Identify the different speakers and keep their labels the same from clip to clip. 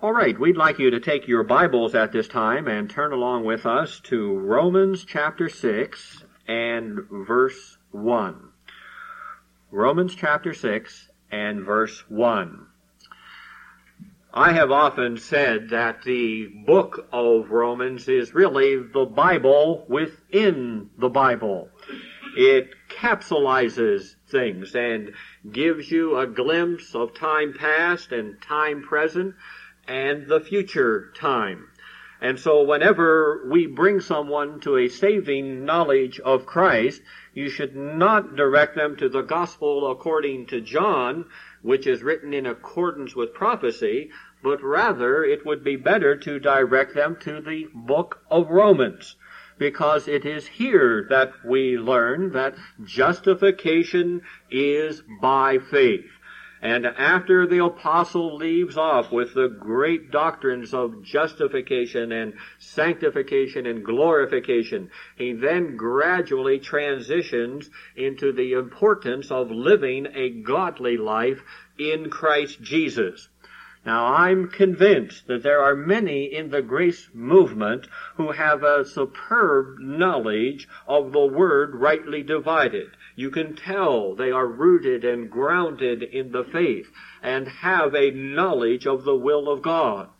Speaker 1: All right, we'd like you to take your Bibles at this time and turn along with us to Romans chapter 6 and verse 1. Romans chapter 6 and verse 1. I have often said that the book of Romans is really the Bible within the Bible. It capsulizes things and gives you a glimpse of time past and time present and the future time. And so whenever we bring someone to a saving knowledge of Christ, you should not direct them to the gospel according to John, which is written in accordance with prophecy, but rather it would be better to direct them to the book of Romans. Because it is here that we learn that justification is by faith. And after the apostle leaves off with the great doctrines of justification and sanctification and glorification, he then gradually transitions into the importance of living a godly life in Christ Jesus. Now I'm convinced that there are many in the grace movement who have a superb knowledge of the word rightly divided. You can tell they are rooted and grounded in the faith and have a knowledge of the will of God.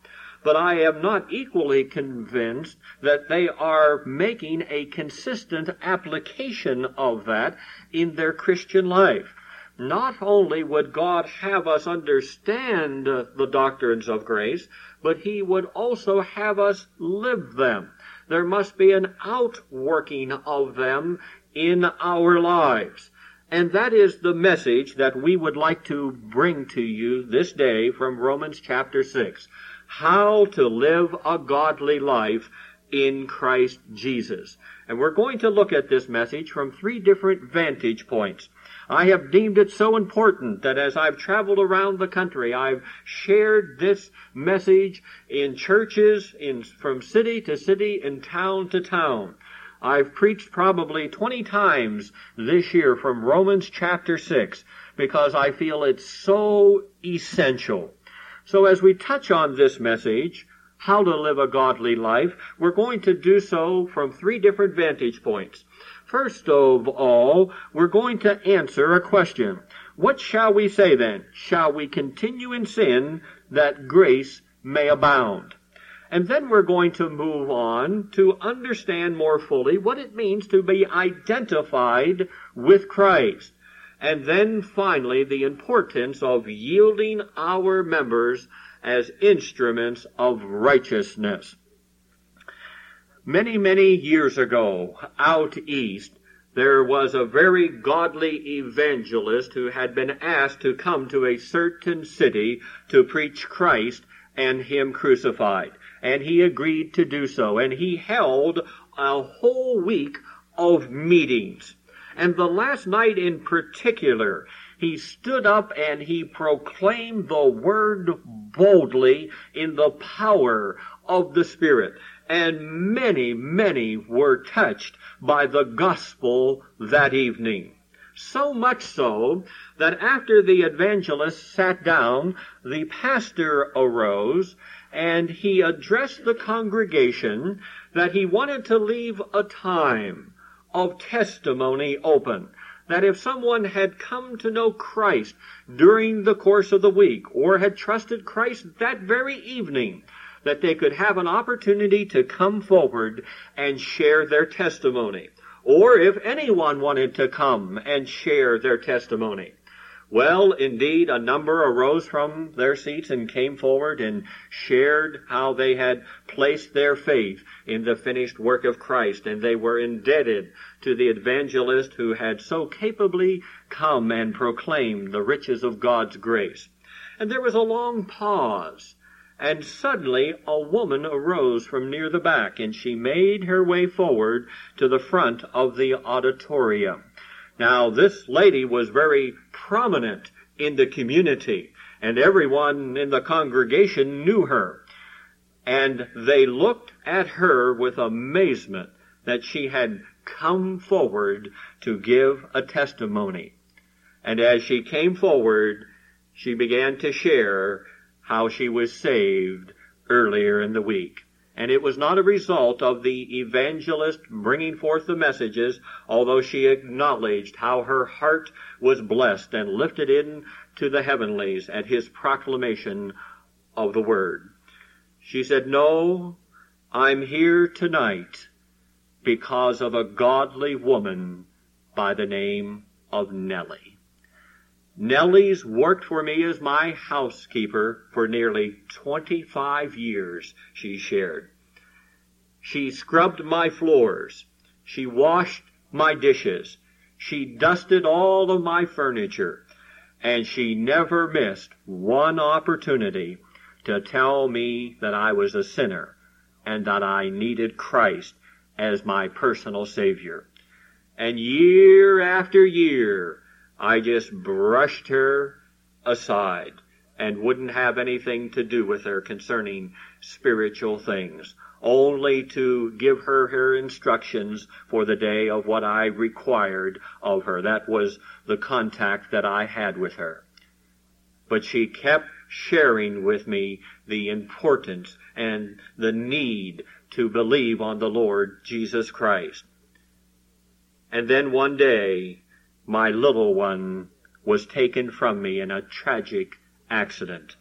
Speaker 1: But I am not equally convinced that they are making a consistent application of that in their Christian life. Not only would God have us understand the doctrines of grace, but He would also have us live them. There must be an outworking of them in our lives. And that is the message that we would like to bring to you this day from Romans chapter 6. How to live a godly life in Christ Jesus. And we're going to look at this message from three different vantage points. I have deemed it so important that as I've traveled around the country, I've shared this message in churches, in, from city to city and town to town. I've preached probably 20 times this year from Romans chapter 6 because I feel it's so essential. So as we touch on this message, how to live a godly life, we're going to do so from three different vantage points. First of all, we're going to answer a question. What shall we say then? Shall we continue in sin that grace may abound? And then we're going to move on to understand more fully what it means to be identified with Christ. And then finally, the importance of yielding our members as instruments of righteousness. Many, many years ago, out east, there was a very godly evangelist who had been asked to come to a certain city to preach Christ and Him crucified and he agreed to do so. And he held a whole week of meetings. And the last night in particular, he stood up and he proclaimed the word boldly in the power of the Spirit. And many, many were touched by the gospel that evening. So much so that after the evangelist sat down, the pastor arose and he addressed the congregation that he wanted to leave a time of testimony open. That if someone had come to know Christ during the course of the week or had trusted Christ that very evening, that they could have an opportunity to come forward and share their testimony. Or if anyone wanted to come and share their testimony. Well, indeed, a number arose from their seats and came forward and shared how they had placed their faith in the finished work of Christ, and they were indebted to the evangelist who had so capably come and proclaimed the riches of God's grace. And there was a long pause, and suddenly a woman arose from near the back, and she made her way forward to the front of the auditorium. Now, this lady was very prominent in the community, and everyone in the congregation knew her. And they looked at her with amazement that she had come forward to give a testimony. And as she came forward, she began to share how she was saved earlier in the week. And it was not a result of the evangelist bringing forth the messages, although she acknowledged how her heart was blessed and lifted into the heavenlies at his proclamation of the word. She said, no, I'm here tonight because of a godly woman by the name of Nellie. Nellie's worked for me as my housekeeper for nearly 25 years, she shared. She scrubbed my floors. She washed my dishes. She dusted all of my furniture. And she never missed one opportunity to tell me that I was a sinner and that I needed Christ as my personal Savior. And year after year, I just brushed her aside and wouldn't have anything to do with her concerning spiritual things, only to give her her instructions for the day of what I required of her. That was the contact that I had with her. But she kept sharing with me the importance and the need to believe on the Lord Jesus Christ. And then one day, my little one was taken from me in a tragic accident.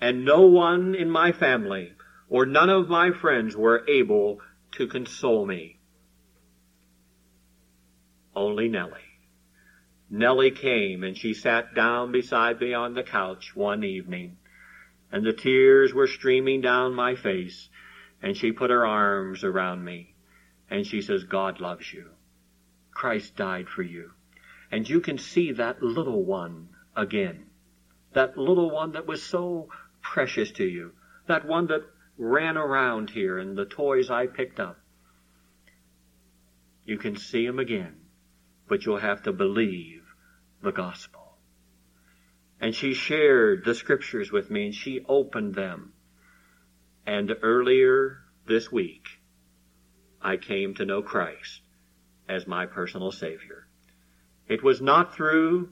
Speaker 1: And no one in my family or none of my friends were able to console me. Only Nellie. Nellie came and she sat down beside me on the couch one evening and the tears were streaming down my face and she put her arms around me and she says, God loves you. Christ died for you. And you can see that little one again. That little one that was so precious to you. That one that ran around here and the toys I picked up. You can see him again, but you'll have to believe the gospel. And she shared the scriptures with me and she opened them. And earlier this week, I came to know Christ as my personal Savior. It was not through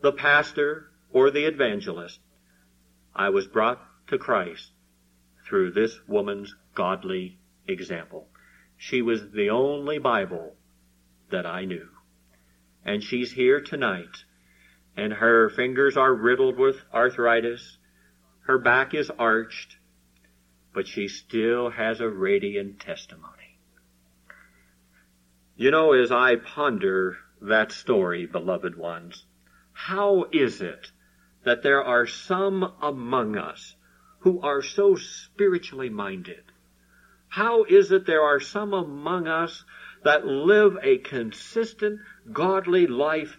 Speaker 1: the pastor or the evangelist. I was brought to Christ through this woman's godly example. She was the only Bible that I knew. And she's here tonight, and her fingers are riddled with arthritis. Her back is arched, but she still has a radiant testimony. You know, as I ponder that story, beloved ones, how is it that there are some among us who are so spiritually minded? How is it there are some among us that live a consistent, godly life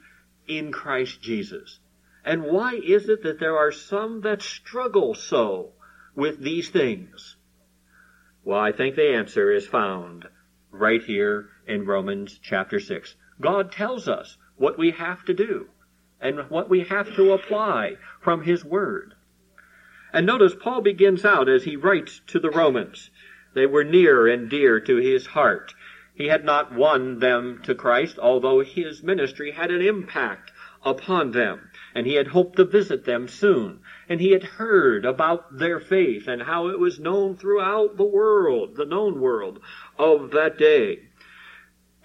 Speaker 1: in Christ Jesus? And why is it that there are some that struggle so with these things? Well, I think the answer is found right here in Romans chapter 6. God tells us what we have to do and what we have to apply from His Word. And notice Paul begins out as he writes to the Romans. They were near and dear to his heart. He had not won them to Christ, although his ministry had an impact upon them. And he had hoped to visit them soon. And he had heard about their faith and how it was known throughout the world, the known world of that day.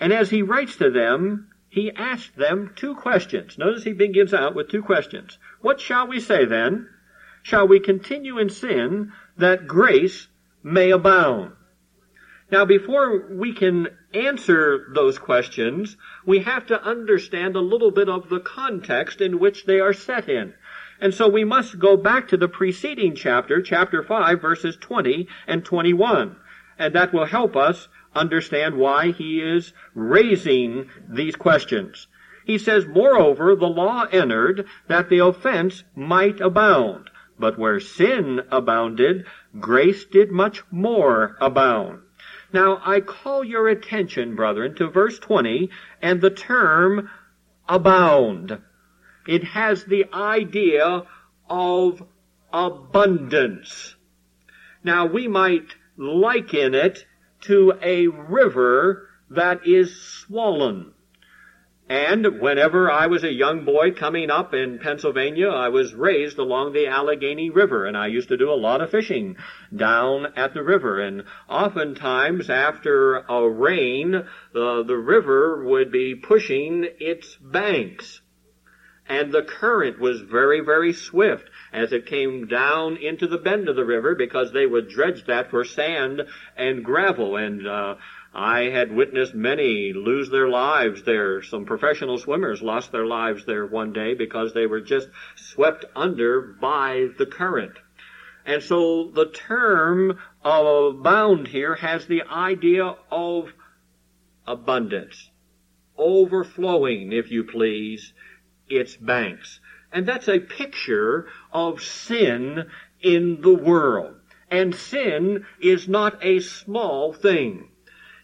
Speaker 1: And as he writes to them, he asks them two questions. Notice he begins out with two questions. What shall we say then? Shall we continue in sin that grace may abound? Now, before we can answer those questions, we have to understand a little bit of the context in which they are set in. And so we must go back to the preceding chapter, chapter 5, verses 20 and 21. And that will help us understand why he is raising these questions. He says, Moreover, the law entered that the offense might abound. But where sin abounded, grace did much more abound. Now, I call your attention, brethren, to verse 20 and the term abound. It has the idea of abundance. Now, we might liken it to a river that is swollen. And whenever I was a young boy coming up in Pennsylvania, I was raised along the Allegheny River, and I used to do a lot of fishing down at the river. And oftentimes, after a rain, uh, the river would be pushing its banks. And the current was very, very swift as it came down into the bend of the river because they would dredge that for sand and gravel. And uh, I had witnessed many lose their lives there. Some professional swimmers lost their lives there one day because they were just swept under by the current. And so the term abound here has the idea of abundance, overflowing, if you please, its banks. And that's a picture of sin in the world. And sin is not a small thing.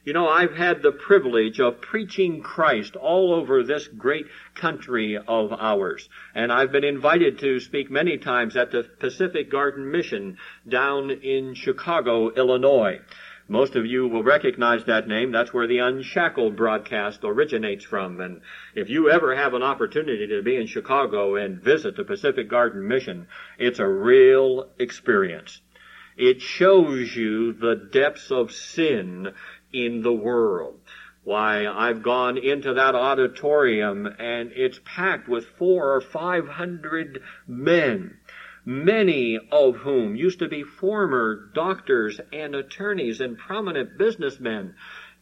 Speaker 1: You know, I've had the privilege of preaching Christ all over this great country of ours. And I've been invited to speak many times at the Pacific Garden Mission down in Chicago, Illinois. Most of you will recognize that name. That's where the Unshackled broadcast originates from. And if you ever have an opportunity to be in Chicago and visit the Pacific Garden Mission, it's a real experience. It shows you the depths of sin in the world. Why, I've gone into that auditorium and it's packed with four or five hundred men, many of whom used to be former doctors and attorneys and prominent businessmen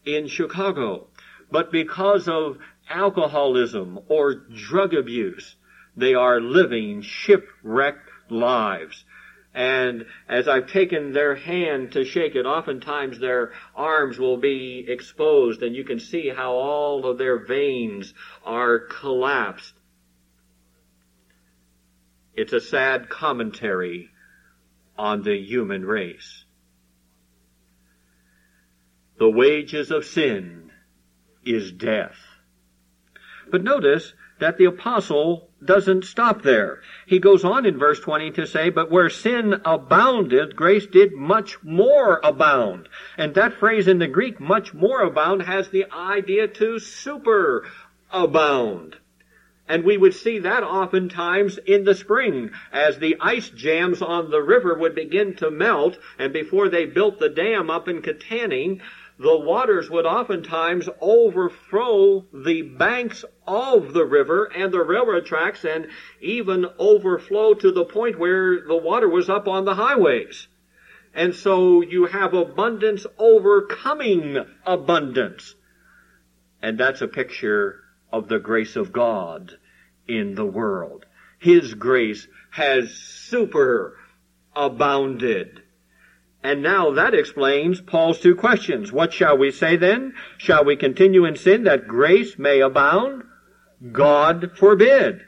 Speaker 1: in Chicago. But because of alcoholism or drug abuse, they are living shipwrecked lives. And as I've taken their hand to shake it, oftentimes their arms will be exposed and you can see how all of their veins are collapsed. It's a sad commentary on the human race. The wages of sin is death. But notice that the apostle doesn't stop there. He goes on in verse 20 to say, but where sin abounded, grace did much more abound. And that phrase in the Greek, much more abound, has the idea to super abound. And we would see that oftentimes in the spring as the ice jams on the river would begin to melt and before they built the dam up in Kittanning, the waters would oftentimes overflow the banks of the river and the railroad tracks and even overflow to the point where the water was up on the highways. And so you have abundance overcoming abundance. And that's a picture of the grace of God in the world. His grace has super abounded. And now that explains Paul's two questions. What shall we say then? Shall we continue in sin that grace may abound? God forbid.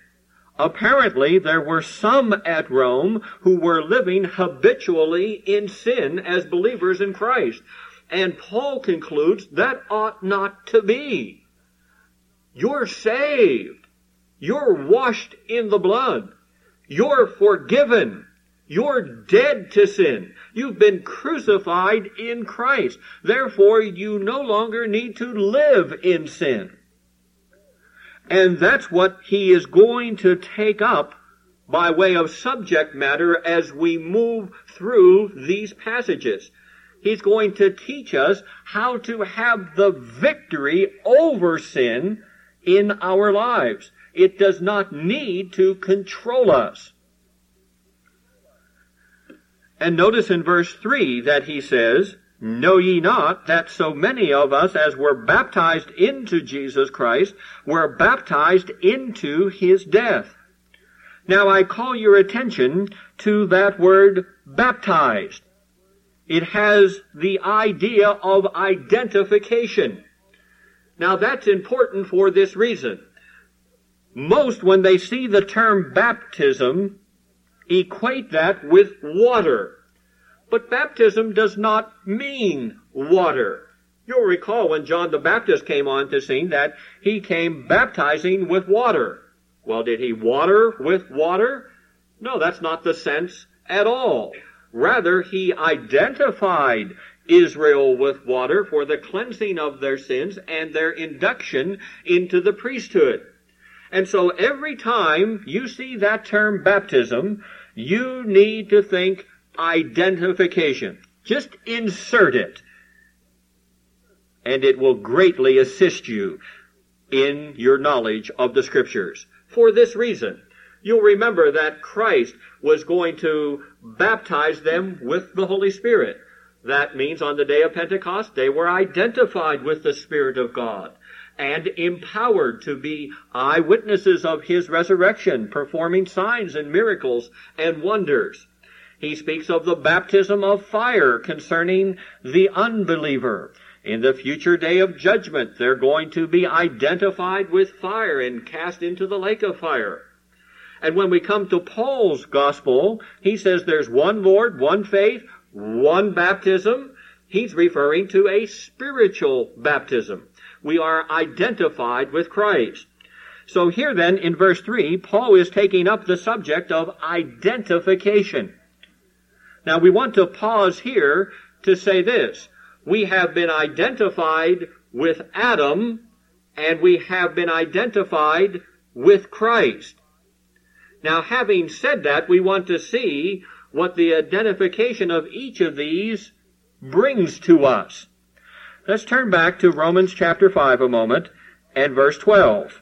Speaker 1: Apparently, there were some at Rome who were living habitually in sin as believers in Christ. And Paul concludes that ought not to be. You're saved. You're washed in the blood. You're forgiven. You're dead to sin. You've been crucified in Christ. Therefore, you no longer need to live in sin. And that's what he is going to take up by way of subject matter as we move through these passages. He's going to teach us how to have the victory over sin in our lives. It does not need to control us. And notice in verse 3 that he says, Know ye not that so many of us as were baptized into Jesus Christ were baptized into his death? Now I call your attention to that word baptized. It has the idea of identification. Now that's important for this reason. Most, when they see the term baptism, equate that with water. But baptism does not mean water. You'll recall when John the Baptist came on to scene that he came baptizing with water. Well, did he water with water? No, that's not the sense at all. Rather, he identified Israel with water for the cleansing of their sins and their induction into the priesthood. And so every time you see that term baptism, you need to think identification. Just insert it. And it will greatly assist you in your knowledge of the scriptures. For this reason, you'll remember that Christ was going to baptize them with the Holy Spirit. That means on the day of Pentecost, they were identified with the Spirit of God and empowered to be eyewitnesses of His resurrection, performing signs and miracles and wonders. He speaks of the baptism of fire concerning the unbeliever. In the future day of judgment, they're going to be identified with fire and cast into the lake of fire. And when we come to Paul's gospel, he says there's one Lord, one faith, one baptism. He's referring to a spiritual baptism. We are identified with Christ. So here then, in verse 3, Paul is taking up the subject of identification. Now we want to pause here to say this. We have been identified with Adam and we have been identified with Christ. Now having said that, we want to see what the identification of each of these brings to us. Let's turn back to Romans chapter 5 a moment and verse 12.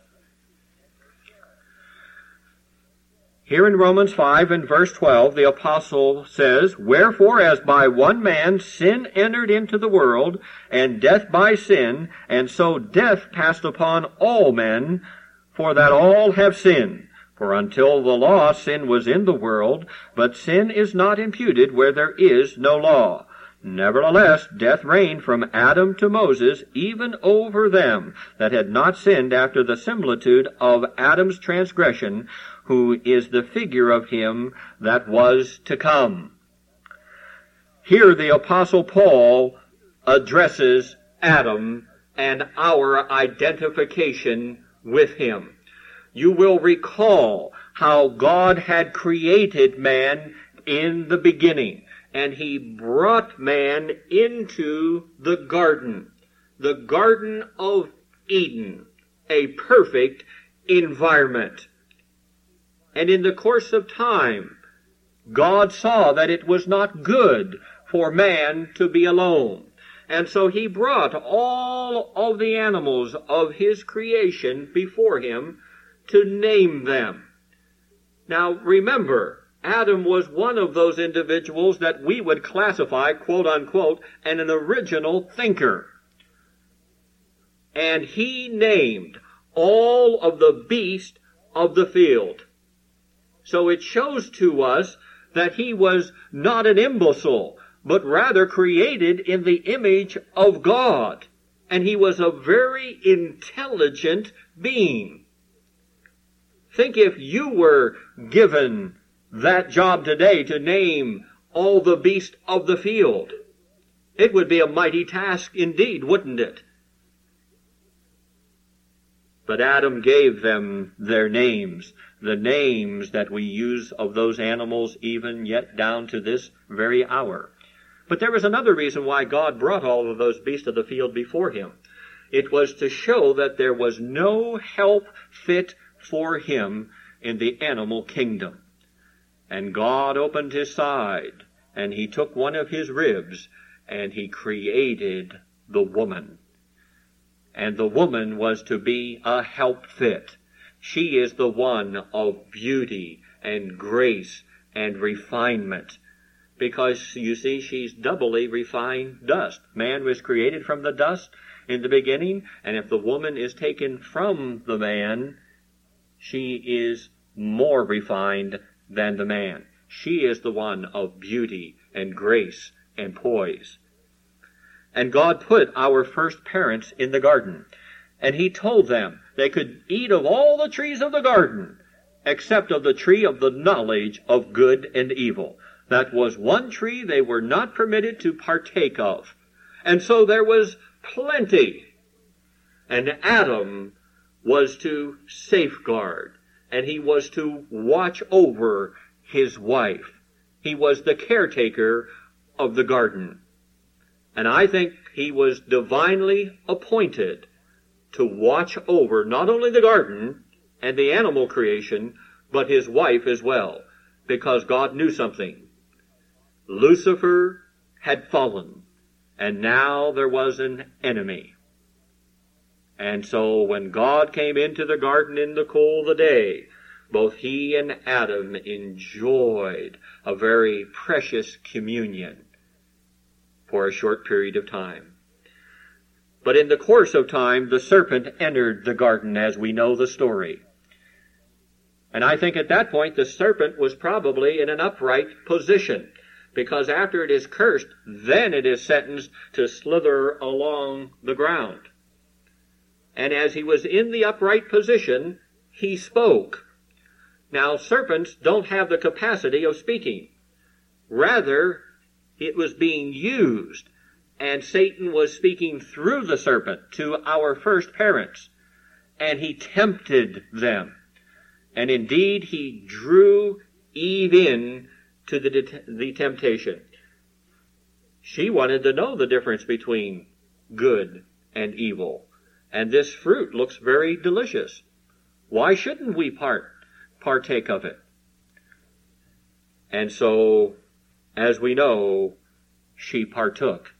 Speaker 1: Here in Romans 5 and verse 12, the apostle says, Wherefore as by one man sin entered into the world, and death by sin, and so death passed upon all men, for that all have sinned. For until the law sin was in the world, but sin is not imputed where there is no law. Nevertheless, death reigned from Adam to Moses, even over them that had not sinned after the similitude of Adam's transgression, who is the figure of him that was to come. Here the apostle Paul addresses Adam and our identification with him. You will recall how God had created man in the beginning and he brought man into the garden, the garden of Eden, a perfect environment. And in the course of time, God saw that it was not good for man to be alone. And so he brought all of the animals of his creation before him to name them. Now remember, Adam was one of those individuals that we would classify, quote unquote, an original thinker. And he named all of the beasts of the field. So it shows to us that he was not an imbecile, but rather created in the image of God. And he was a very intelligent being. Think if you were given that job today to name all the beasts of the field. It would be a mighty task indeed, wouldn't it? But Adam gave them their names, the names that we use of those animals even yet down to this very hour. But there was another reason why God brought all of those beasts of the field before him. It was to show that there was no help fit for him in the animal kingdom. And God opened his side, and he took one of his ribs, and he created the woman and the woman was to be a help fit. She is the one of beauty and grace and refinement. Because you see, she's doubly refined dust. Man was created from the dust in the beginning, and if the woman is taken from the man, she is more refined than the man. She is the one of beauty and grace and poise. And God put our first parents in the garden. And He told them they could eat of all the trees of the garden, except of the tree of the knowledge of good and evil. That was one tree they were not permitted to partake of. And so there was plenty. And Adam was to safeguard, and he was to watch over his wife. He was the caretaker of the garden. And I think he was divinely appointed to watch over not only the garden and the animal creation, but his wife as well, because God knew something. Lucifer had fallen, and now there was an enemy. And so when God came into the garden in the cool of the day, both he and Adam enjoyed a very precious communion for a short period of time. But in the course of time, the serpent entered the garden as we know the story. And I think at that point the serpent was probably in an upright position. Because after it is cursed, then it is sentenced to slither along the ground. And as he was in the upright position, he spoke. Now, serpents don't have the capacity of speaking. Rather, it was being used, and Satan was speaking through the serpent to our first parents, and he tempted them. And indeed, he drew Eve in to the, the temptation. She wanted to know the difference between good and evil. And this fruit looks very delicious. Why shouldn't we part, partake of it? And so, as we know, she partook.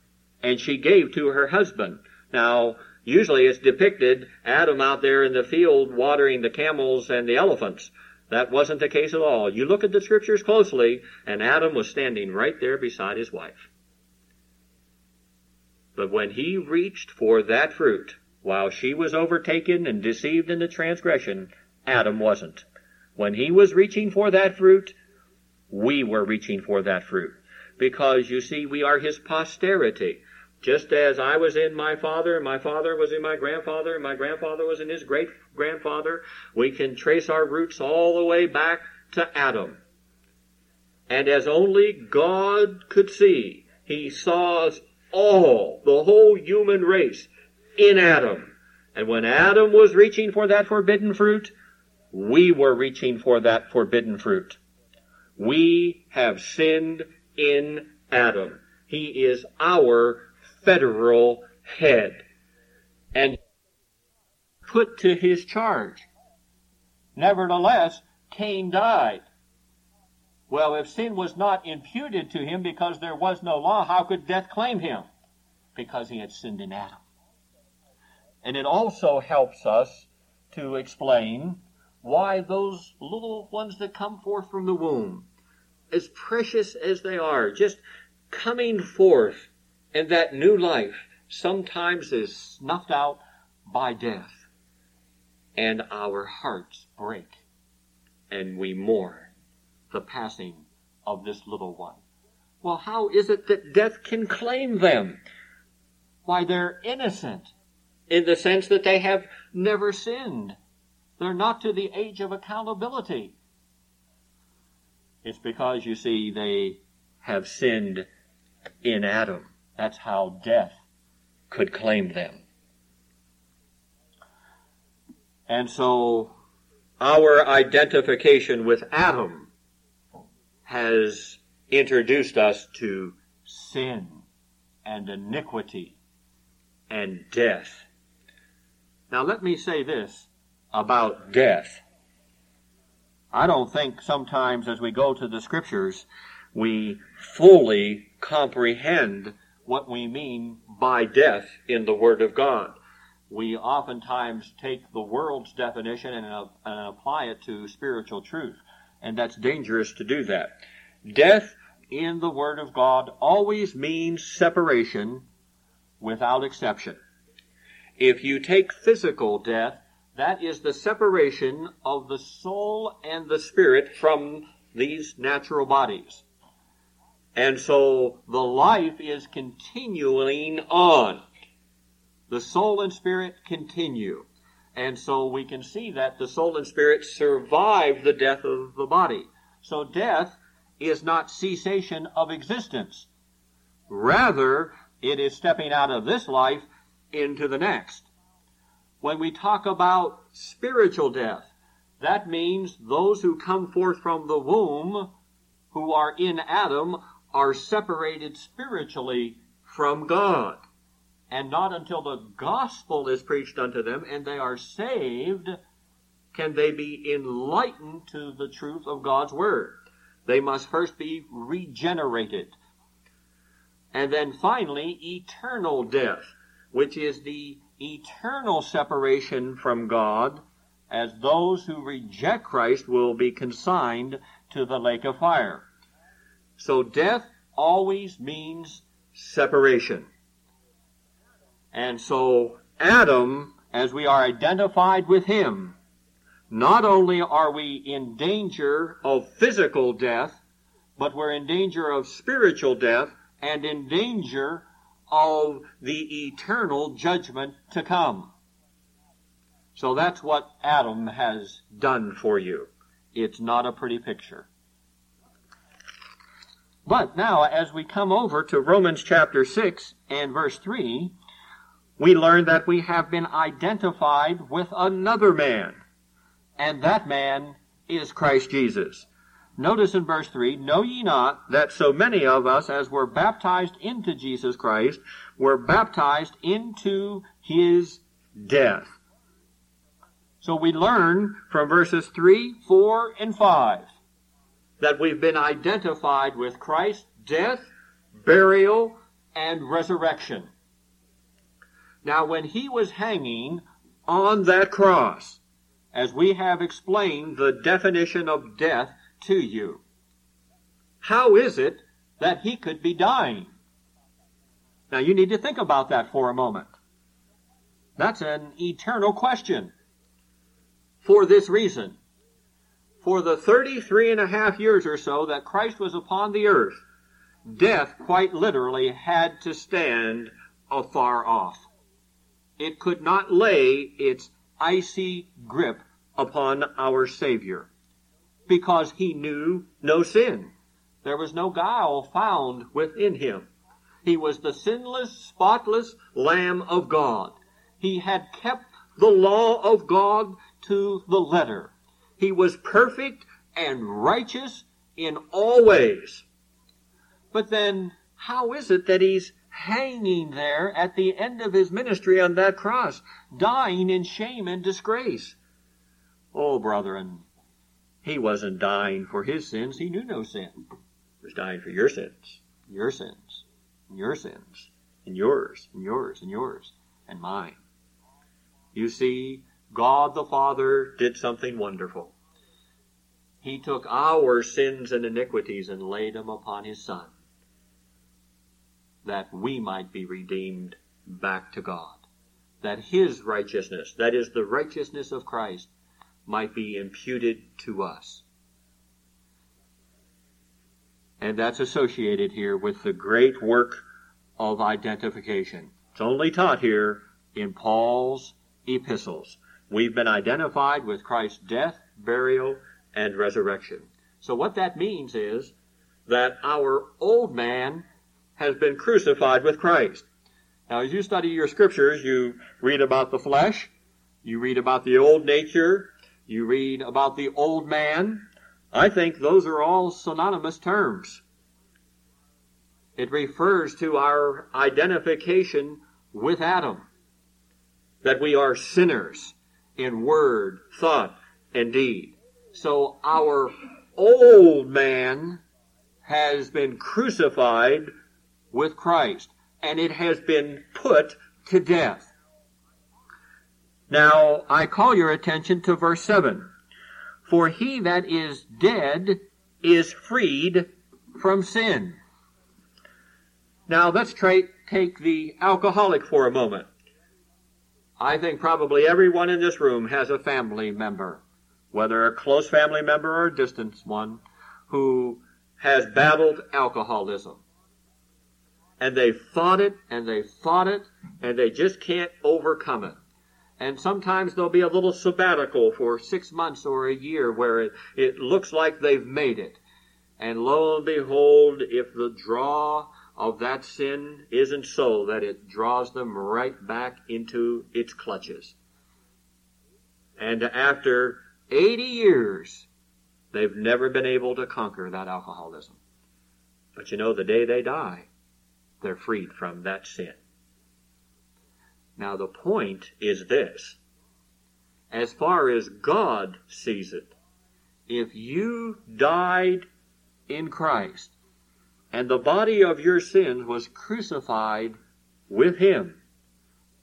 Speaker 1: And she gave to her husband. Now, usually it's depicted Adam out there in the field watering the camels and the elephants. That wasn't the case at all. You look at the scriptures closely, and Adam was standing right there beside his wife. But when he reached for that fruit, while she was overtaken and deceived in the transgression, Adam wasn't. When he was reaching for that fruit, we were reaching for that fruit. Because you see, we are his posterity. Just as I was in my father, and my father was in my grandfather, and my grandfather was in his great grandfather, we can trace our roots all the way back to Adam. And as only God could see, he saw us all, the whole human race, in Adam. And when Adam was reaching for that forbidden fruit, we were reaching for that forbidden fruit. We have sinned in Adam. He is our federal head. And put to his charge. Nevertheless, Cain died. Well, if sin was not imputed to him because there was no law, how could death claim him? Because he had sinned in Adam. And it also helps us to explain why those little ones that come forth from the womb, as precious as they are, just coming forth in that new life, sometimes is snuffed out by death. And our hearts break and we mourn the passing of this little one. Well, how is it that death can claim them? Why, they're innocent in the sense that they have never sinned. They're not to the age of accountability. It's because, you see, they have sinned in Adam. That's how death could claim them. And so, our identification with Adam has introduced us to sin and iniquity and death. Now let me say this about death. I don't think sometimes as we go to the scriptures, we fully comprehend what we mean by death in the Word of God. We oftentimes take the world's definition and, uh, and apply it to spiritual truth, and that's dangerous to do that. Death in the Word of God always means separation without exception. If you take physical death, that is the separation of the soul and the spirit from these natural bodies. And so the life is continuing on. The soul and spirit continue. And so we can see that the soul and spirit survive the death of the body. So death is not cessation of existence. Rather, it is stepping out of this life into the next. When we talk about spiritual death, that means those who come forth from the womb, who are in Adam, are separated spiritually from God. And not until the gospel is preached unto them and they are saved can they be enlightened to the truth of God's word. They must first be regenerated. And then finally, eternal death, which is the eternal separation from God, as those who reject Christ will be consigned to the lake of fire. So death always means separation. And so Adam, as we are identified with him, not only are we in danger of physical death, but we're in danger of spiritual death and in danger of the eternal judgment to come. So that's what Adam has done for you. It's not a pretty picture. But now, as we come over to Romans chapter 6 and verse 3, we learn that we have been identified with another man, and that man is Christ Jesus. Notice in verse 3, Know ye not that so many of us as were baptized into Jesus Christ were baptized into his death? So we learn from verses 3, 4, and 5 that we've been identified with Christ's death, burial, and resurrection. Now, when he was hanging on that cross, as we have explained the definition of death to you, how is it that he could be dying? Now, you need to think about that for a moment. That's an eternal question. For this reason, for the 33 and a half years or so that Christ was upon the earth, death quite literally had to stand afar off. It could not lay its icy grip upon our Savior because he knew no sin. There was no guile found within him. He was the sinless, spotless Lamb of God. He had kept the law of God to the letter. He was perfect and righteous in all ways. But then, how is it that he's hanging there at the end of his ministry on that cross, dying in shame and disgrace? Oh, brethren, he wasn't dying for his sins. He knew no sin. He was dying for your sins, your sins, and your sins, and yours, and yours, and yours, and mine. You see, God the Father did something wonderful. He took our sins and iniquities and laid them upon His Son, that we might be redeemed back to God, that His righteousness, that is the righteousness of Christ, might be imputed to us. And that's associated here with the great work of identification. It's only taught here in Paul's epistles. We've been identified with Christ's death, burial, and resurrection. So what that means is that our old man has been crucified with Christ. Now, as you study your scriptures, you read about the flesh, you read about the old nature, you read about the old man. I think those are all synonymous terms. It refers to our identification with Adam. That we are sinners in word, thought, and deed. So our old man has been crucified with Christ, and it has been put to death. Now, I call your attention to verse 7. For he that is dead is freed from sin. Now, let's try, take the alcoholic for a moment. I think probably everyone in this room has a family member, whether a close family member or a distant one, who has battled alcoholism. And they fought it and they fought it and they just can't overcome it. And sometimes there'll be a little sabbatical for six months or a year where it, it looks like they've made it. And lo and behold, if the draw of that sin isn't so that it draws them right back into its clutches. And after 80 years, they've never been able to conquer that alcoholism. But you know, the day they die, they're freed from that sin. Now the point is this. As far as God sees it, if you died in Christ and the body of your sins was crucified with Him,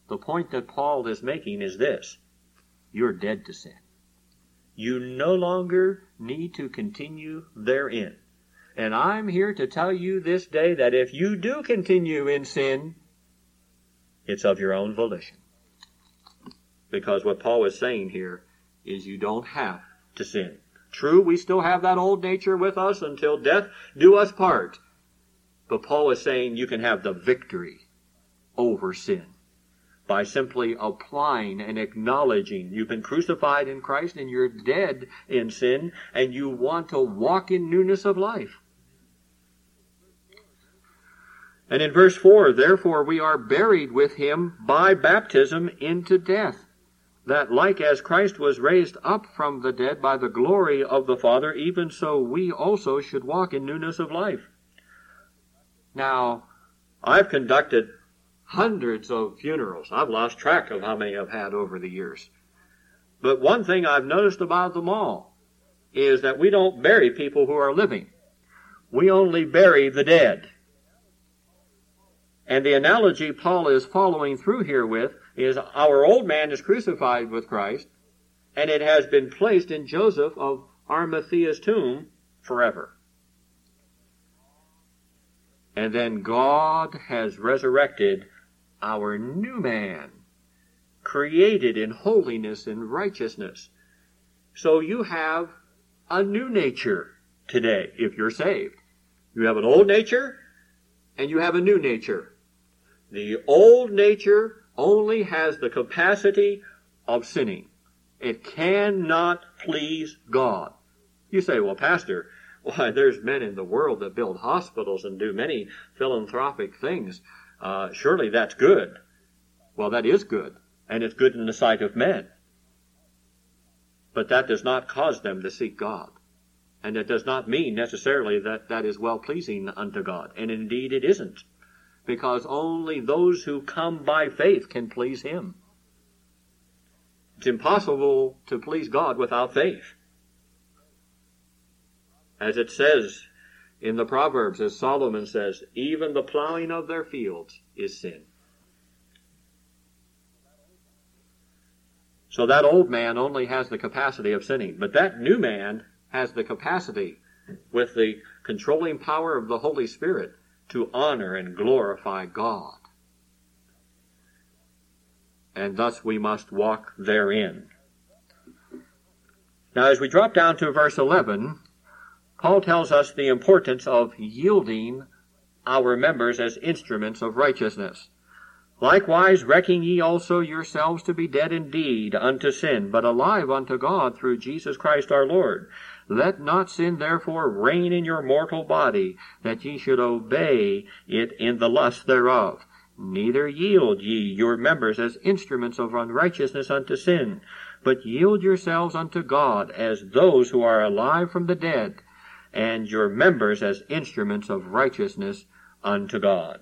Speaker 1: the point that Paul is making is this. You're dead to sin. You no longer need to continue therein. And I'm here to tell you this day that if you do continue in sin, it's of your own volition. Because what Paul is saying here is you don't have to sin. True, we still have that old nature with us until death do us part. But Paul is saying you can have the victory over sin by simply applying and acknowledging you've been crucified in Christ and you're dead in sin and you want to walk in newness of life. And in verse 4, therefore we are buried with him by baptism into death that like as Christ was raised up from the dead by the glory of the Father, even so we also should walk in newness of life. Now, I've conducted hundreds of funerals. I've lost track of how many I've had over the years. But one thing I've noticed about them all is that we don't bury people who are living. We only bury the dead. And the analogy Paul is following through here with is our old man is crucified with Christ, and it has been placed in Joseph of Arimathea's tomb forever. And then God has resurrected our new man, created in holiness and righteousness. So you have a new nature today if you're saved. You have an old nature and you have a new nature. The old nature only has the capacity of sinning. It cannot please God. You say, well, Pastor, why, there's men in the world that build hospitals and do many philanthropic things. Uh, surely that's good. Well, that is good, and it's good in the sight of men. But that does not cause them to seek God. And it does not mean necessarily that that is well pleasing unto God. And indeed it isn't because only those who come by faith can please Him. It's impossible to please God without faith. As it says in the Proverbs, as Solomon says, even the plowing of their fields is sin. So that old man only has the capacity of sinning, but that new man has the capacity with the controlling power of the Holy Spirit to honor and glorify God. And thus we must walk therein. Now, as we drop down to verse 11, Paul tells us the importance of yielding our members as instruments of righteousness. Likewise, recking ye also yourselves to be dead indeed unto sin, but alive unto God through Jesus Christ our Lord. Let not sin therefore reign in your mortal body, that ye should obey it in the lust thereof. Neither yield ye your members as instruments of unrighteousness unto sin, but yield yourselves unto God as those who are alive from the dead, and your members as instruments of righteousness unto God.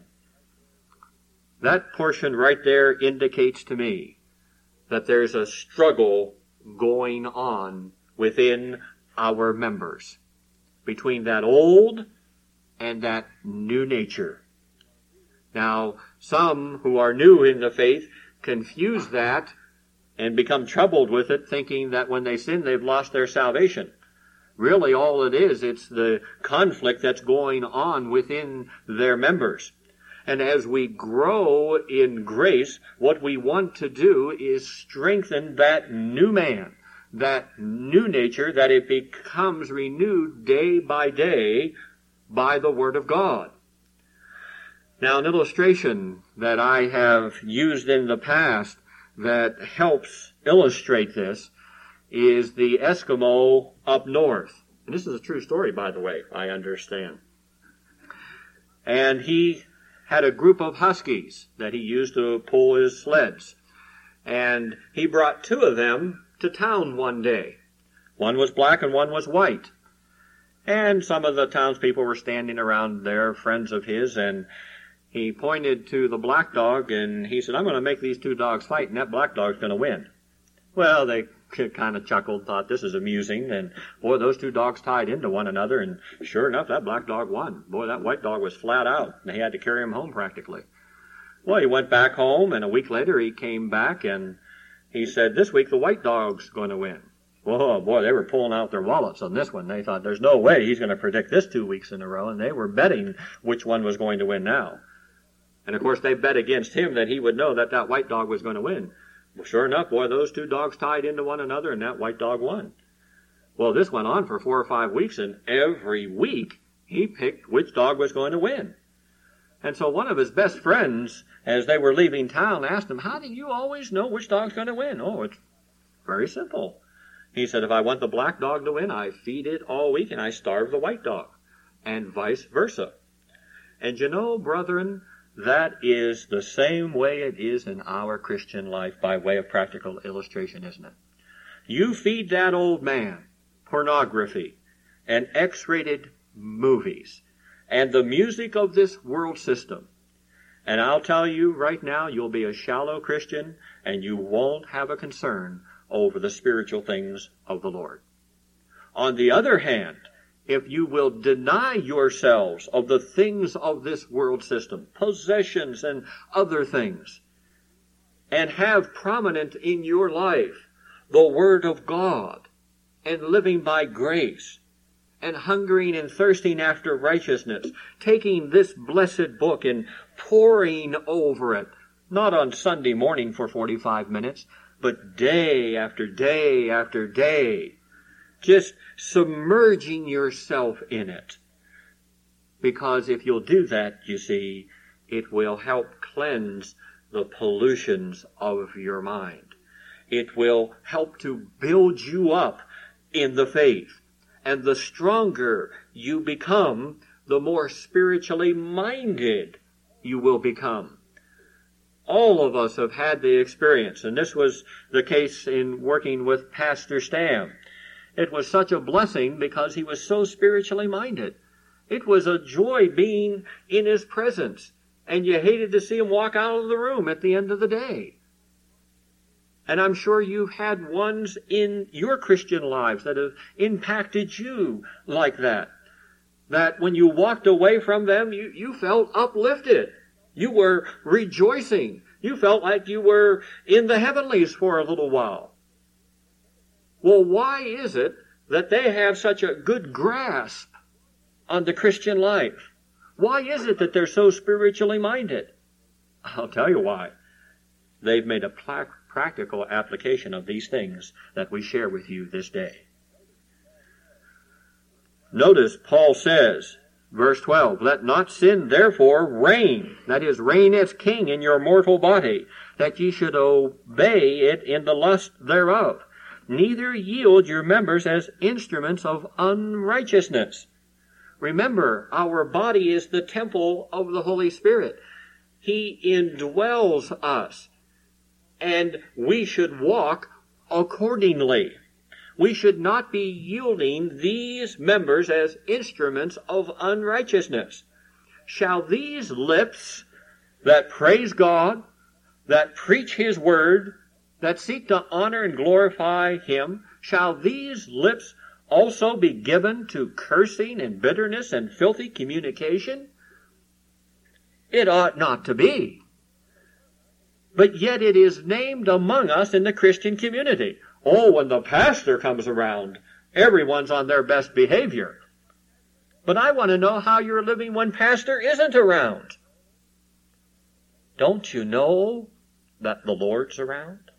Speaker 1: That portion right there indicates to me that there's a struggle going on within our members between that old and that new nature. Now, some who are new in the faith confuse that and become troubled with it, thinking that when they sin, they've lost their salvation. Really, all it is, it's the conflict that's going on within their members. And as we grow in grace, what we want to do is strengthen that new man that new nature, that it becomes renewed day by day by the Word of God. Now, an illustration that I have used in the past that helps illustrate this is the Eskimo up north. And this is a true story, by the way, I understand. And he had a group of huskies that he used to pull his sleds. And he brought two of them to town one day. One was black and one was white. And some of the townspeople were standing around there, friends of his, and he pointed to the black dog and he said, I'm going to make these two dogs fight and that black dog's going to win. Well, they kind of chuckled, thought this is amusing, and boy, those two dogs tied into one another, and sure enough, that black dog won. Boy, that white dog was flat out, and they had to carry him home practically. Well, he went back home, and a week later he came back and he said, this week the white dog's going to win. Whoa, oh, boy, they were pulling out their wallets on this one. They thought, there's no way he's going to predict this two weeks in a row, and they were betting which one was going to win now. And of course, they bet against him that he would know that that white dog was going to win. Well, sure enough, boy, those two dogs tied into one another, and that white dog won. Well, this went on for four or five weeks, and every week he picked which dog was going to win. And so one of his best friends, as they were leaving town, asked him, How do you always know which dog's going to win? Oh, it's very simple. He said, if I want the black dog to win, I feed it all week and I starve the white dog, and vice versa. And you know, brethren, that is the same way it is in our Christian life by way of practical illustration, isn't it? You feed that old man pornography and X-rated movies and the music of this world system. And I'll tell you right now, you'll be a shallow Christian and you won't have a concern over the spiritual things of the Lord. On the other hand, if you will deny yourselves of the things of this world system, possessions and other things, and have prominent in your life the Word of God, and living by grace, and hungering and thirsting after righteousness, taking this blessed book and poring over it, not on Sunday morning for 45 minutes, but day after day after day, just submerging yourself in it. Because if you'll do that, you see, it will help cleanse the pollutions of your mind. It will help to build you up in the faith. And the stronger you become, the more spiritually minded you will become all of us have had the experience, and this was the case in working with Pastor Stam. It was such a blessing because he was so spiritually minded. It was a joy being in his presence, and you hated to see him walk out of the room at the end of the day. And I'm sure you've had ones in your Christian lives that have impacted you like that. That when you walked away from them, you, you felt uplifted. You were rejoicing. You felt like you were in the heavenlies for a little while. Well, why is it that they have such a good grasp on the Christian life? Why is it that they're so spiritually minded? I'll tell you why. They've made a practical application of these things that we share with you this day. Notice Paul says, Verse 12, let not sin therefore reign, that is, reign as king in your mortal body, that ye should obey it in the lust thereof. Neither yield your members as instruments of unrighteousness. Remember, our body is the temple of the Holy Spirit. He indwells us, and we should walk accordingly we should not be yielding these members as instruments of unrighteousness. Shall these lips that praise God, that preach His word, that seek to honor and glorify Him, shall these lips also be given to cursing and bitterness and filthy communication? It ought not to be. But yet it is named among us in the Christian community. Oh, when the pastor comes around, everyone's on their best behavior. But I want to know how you're living when pastor isn't around. Don't you know that the Lord's around?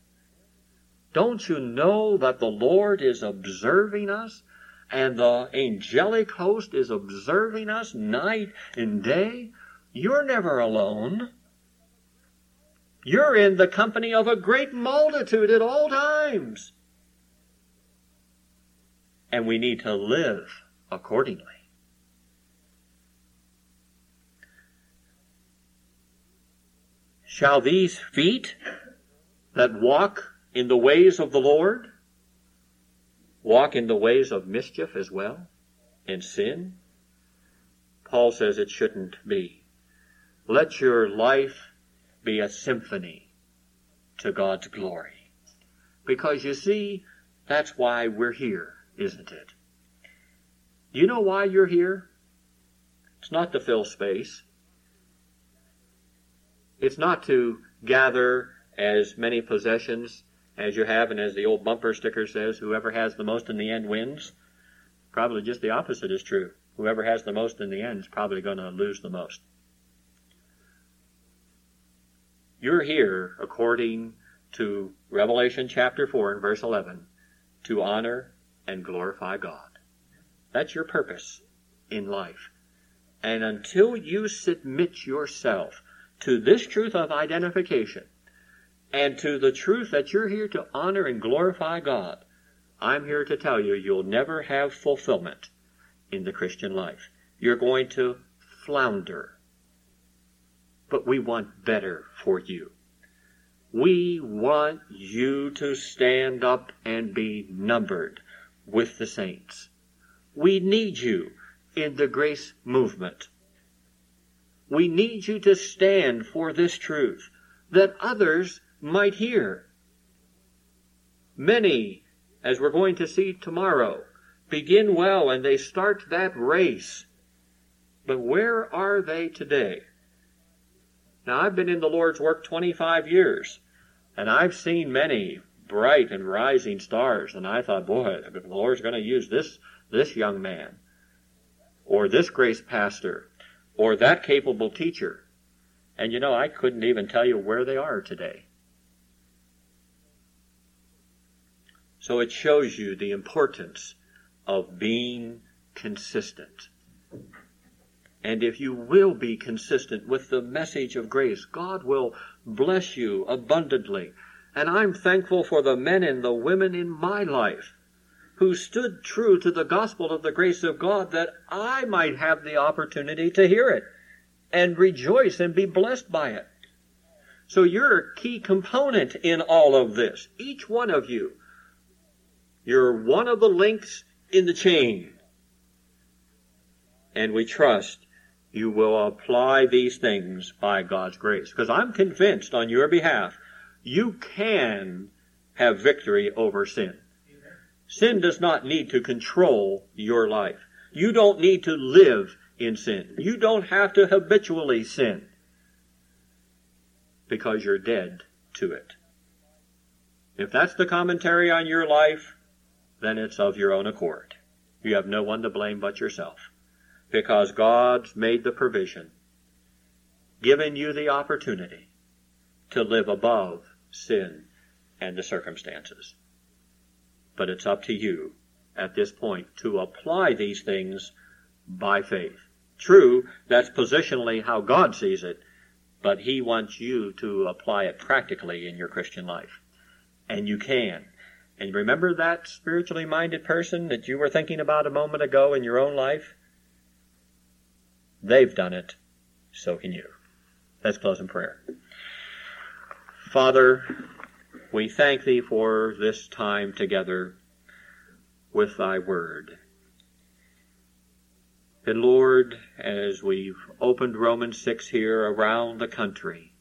Speaker 1: Don't you know that the Lord is observing us and the angelic host is observing us night and day? You're never alone. You're in the company of a great multitude at all times. And we need to live accordingly. Shall these feet that walk in the ways of the Lord walk in the ways of mischief as well? and sin? Paul says it shouldn't be. Let your life be a symphony to God's glory. Because you see, that's why we're here, isn't it? Do you know why you're here? It's not to fill space. It's not to gather as many possessions as you have, and as the old bumper sticker says, whoever has the most in the end wins. Probably just the opposite is true. Whoever has the most in the end is probably going to lose the most. You're here, according to Revelation chapter 4 and verse 11, to honor and glorify God. That's your purpose in life. And until you submit yourself to this truth of identification and to the truth that you're here to honor and glorify God, I'm here to tell you you'll never have fulfillment in the Christian life. You're going to flounder but we want better for you. We want you to stand up and be numbered with the saints. We need you in the grace movement. We need you to stand for this truth that others might hear. Many, as we're going to see tomorrow, begin well and they start that race. But where are they today? Now, I've been in the Lord's work 25 years, and I've seen many bright and rising stars, and I thought, boy, the Lord's going to use this, this young man, or this grace pastor, or that capable teacher. And you know, I couldn't even tell you where they are today. So it shows you the importance of being consistent. And if you will be consistent with the message of grace, God will bless you abundantly. And I'm thankful for the men and the women in my life who stood true to the gospel of the grace of God that I might have the opportunity to hear it and rejoice and be blessed by it. So you're a key component in all of this. Each one of you. You're one of the links in the chain. And we trust you will apply these things by God's grace. Because I'm convinced on your behalf, you can have victory over sin. Sin does not need to control your life. You don't need to live in sin. You don't have to habitually sin because you're dead to it. If that's the commentary on your life, then it's of your own accord. You have no one to blame but yourself because God's made the provision, given you the opportunity to live above sin and the circumstances. But it's up to you at this point to apply these things by faith. True, that's positionally how God sees it, but He wants you to apply it practically in your Christian life. And you can. And remember that spiritually minded person that you were thinking about a moment ago in your own life? They've done it. So can you. Let's close in prayer. Father, we thank Thee for this time together with Thy Word. And Lord, as we've opened Romans 6 here around the country,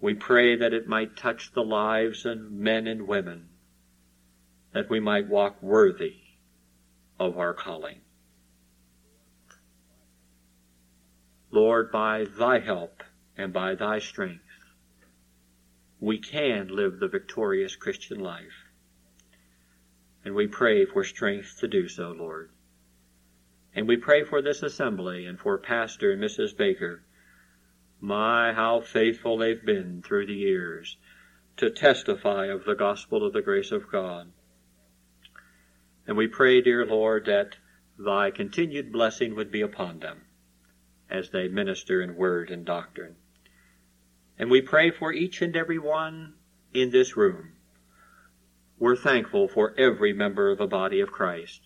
Speaker 1: we pray that it might touch the lives of men and women, that we might walk worthy of our calling. Lord, by thy help and by thy strength, we can live the victorious Christian life. And we pray for strength to do so, Lord. And we pray for this assembly and for Pastor and Mrs. Baker. My, how faithful they've been through the years to testify of the gospel of the grace of God. And we pray, dear Lord, that thy continued blessing would be upon them as they minister in word and doctrine. And we pray for each and every one in this room. We're thankful for every member of the body of Christ,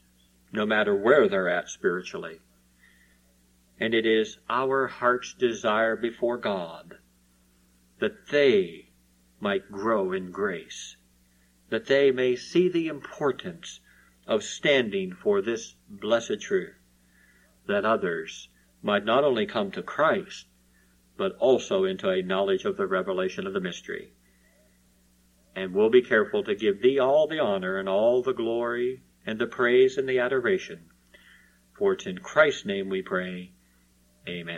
Speaker 1: no matter where they're at spiritually. And it is our heart's desire before God that they might grow in grace, that they may see the importance of standing for this blessed truth, that others might not only come to Christ, but also into a knowledge of the revelation of the mystery. And we'll be careful to give thee all the honor and all the glory and the praise and the adoration. For it's in Christ's name we pray. Amen.